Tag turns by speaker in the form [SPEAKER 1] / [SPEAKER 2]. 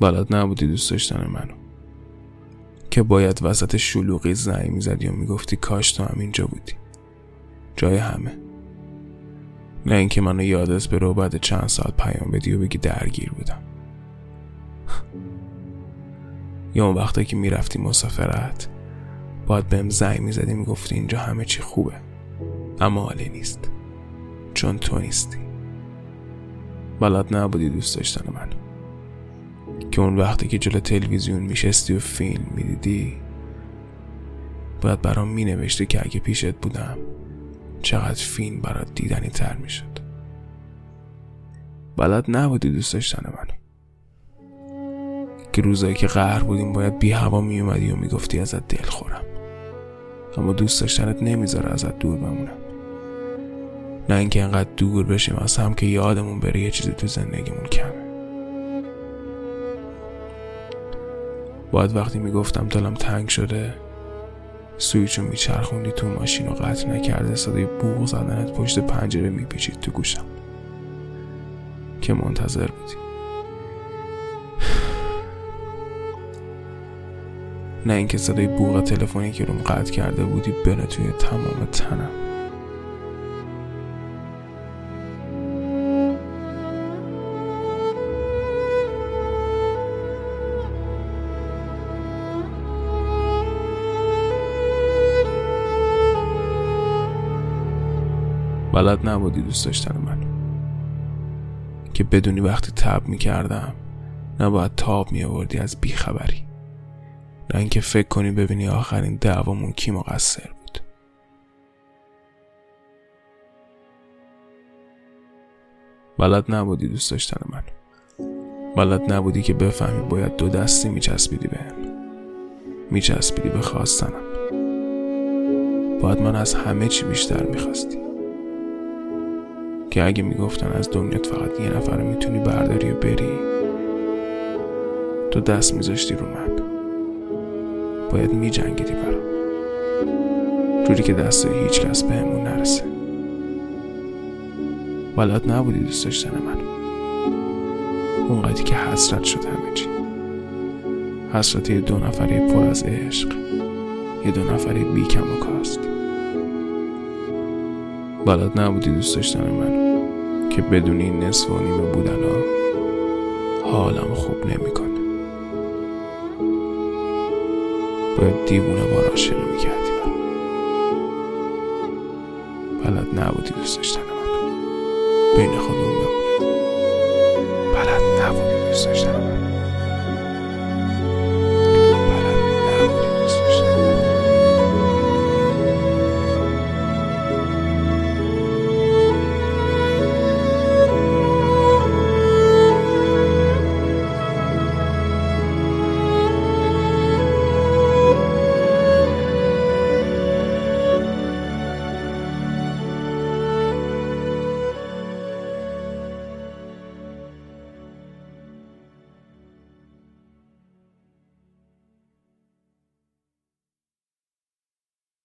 [SPEAKER 1] بلد نبودی دوست داشتن منو. که باید وسط شلوغی زنگ می‌زدی و می‌گفتی کاش تو هم اینجا بودی. جای همه. نه اینکه منو یادت بره و بعد چند ساعت پیام بدی و بگی درگیر بودم. یا اون وقتا که می‌رفتی مسافرت باید بهم زنگ می‌زدی می‌گفتی اینجا همه چی خوبه. اما حالی نیست. چون تو نیستی. بلد نبودی دوست داشتن من. که اون وقتی که جلو تلویزیون میشستی و فیلم می‌دیدی باید برام مینوشتی که اگه پیشت بودم چقدر فیلم برات دیدنی تر می‌شد. بلد نبودی دوست داشتن من. که روزایی که قهر بودیم باید بی هوا میومدی و می‌گفتی ازت دل خورم اما دوست داشتنت نمی‌ذاره ازت دور بمونم. نه اینکه انقدر دور بشیم از هم که یادمون بره یه چیزی تو زندگیمون کمه. باید وقتی می‌گفتم دلم تنگ شده سویچو میچرخوندی تو ماشین و قطع نکرده صدای بوغ زدنت پشت پنجره میپیچید تو گوشم. که منتظر بودی. نه اینکه صدای بوغ تلفنی که روم قطع کرده بودی بره توی تمام تنم. بلد نبودی دوست داشتن من. که بدونی وقتی تب می کردم نباید تاب می آوردی از بیخبری. نه اینکه فکر کنی ببینی آخرین دعوامون کی مقصر بود. بلد نبودی دوست داشتن من. بلد نبودی که بفهمی باید دو دستی میچسبیدی به هم. میچسبیدی به خواستنم. باید من از همه چی بیشتر می‌خواستی. که اگه می‌گفتن از دنیات فقط یه نفر می‌تونی برداری و بری تو دست میذاشتی رو من باید میجنگیدی برام. جوری که دست هیچ کس بهمون نرسه. بلد نبودی دوست داشتن من اونقدری که حسرت شد همه چی. حسرت یه دو نفری پر از عشق یه دو نفری بیکم و کاست. بلد نبودی دوست داشتن من که بدون این نصف و نیمه بودن ها حالم خوب نمی‌کنه. باید دیوونه بار عاشقی می‌کردی بلد نبودی دوست داشتن من بین خودمون بمونه بلد نبودی دوست داشتن من